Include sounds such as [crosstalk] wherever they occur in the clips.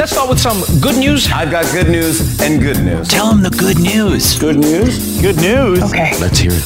Let's start with some good news. I've got good news and good news. Tell them the good news. Good news? Good news. Okay. Let's hear it.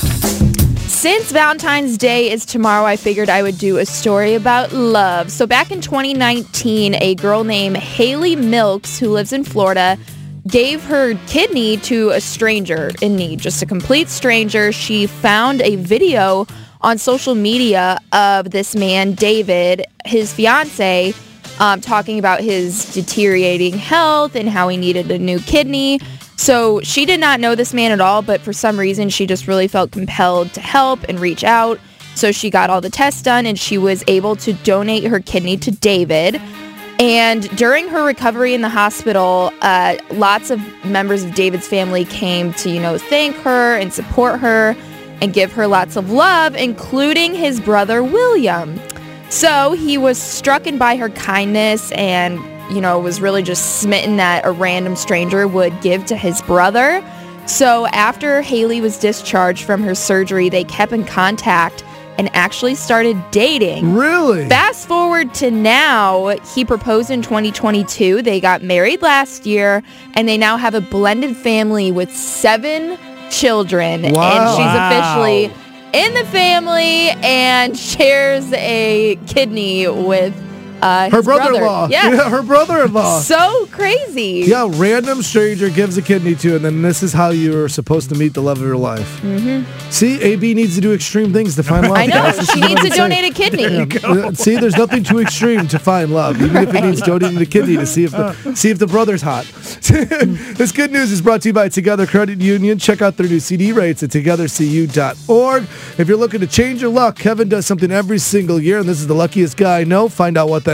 Since Valentine's Day is tomorrow, I figured I would do a story about love. So back in 2019, a girl named Haley Milks, who lives in Florida, gave her kidney to a stranger in need, just a complete stranger. She found a video on social media of this man, David, his fiance, um, talking about his deteriorating health and how he needed a new kidney. So she did not know this man at all, but for some reason she just really felt compelled to help and reach out. So she got all the tests done and she was able to donate her kidney to David. And during her recovery in the hospital, uh, lots of members of David's family came to, you know, thank her and support her and give her lots of love, including his brother William. So he was struck by her kindness and, you know, was really just smitten that a random stranger would give to his brother. So after Haley was discharged from her surgery, they kept in contact and actually started dating. Really? Fast forward to now, he proposed in 2022. They got married last year, and they now have a blended family with seven children. Wow. And she's officially in the family and shares a kidney with uh, Her brother. brother-in-law. Yeah. [laughs] Yeah, her brother-in-law. So crazy. Yeah, random stranger gives a kidney to, and then this is how you're supposed to meet the love of your life. Mm-hmm. See, AB needs to do extreme things to find [laughs] love. I know. This She needs to donate a kidney. Yeah. See, there's nothing too extreme to find love, even if it means donating the kidney to see if the see if the brother's hot. [laughs] this good news is brought to you by Together Credit Union. Check out their new CD rates at togethercu.org. If you're looking to change your luck, Kevin does something every single year, and this is the luckiest guy I know. Find out what that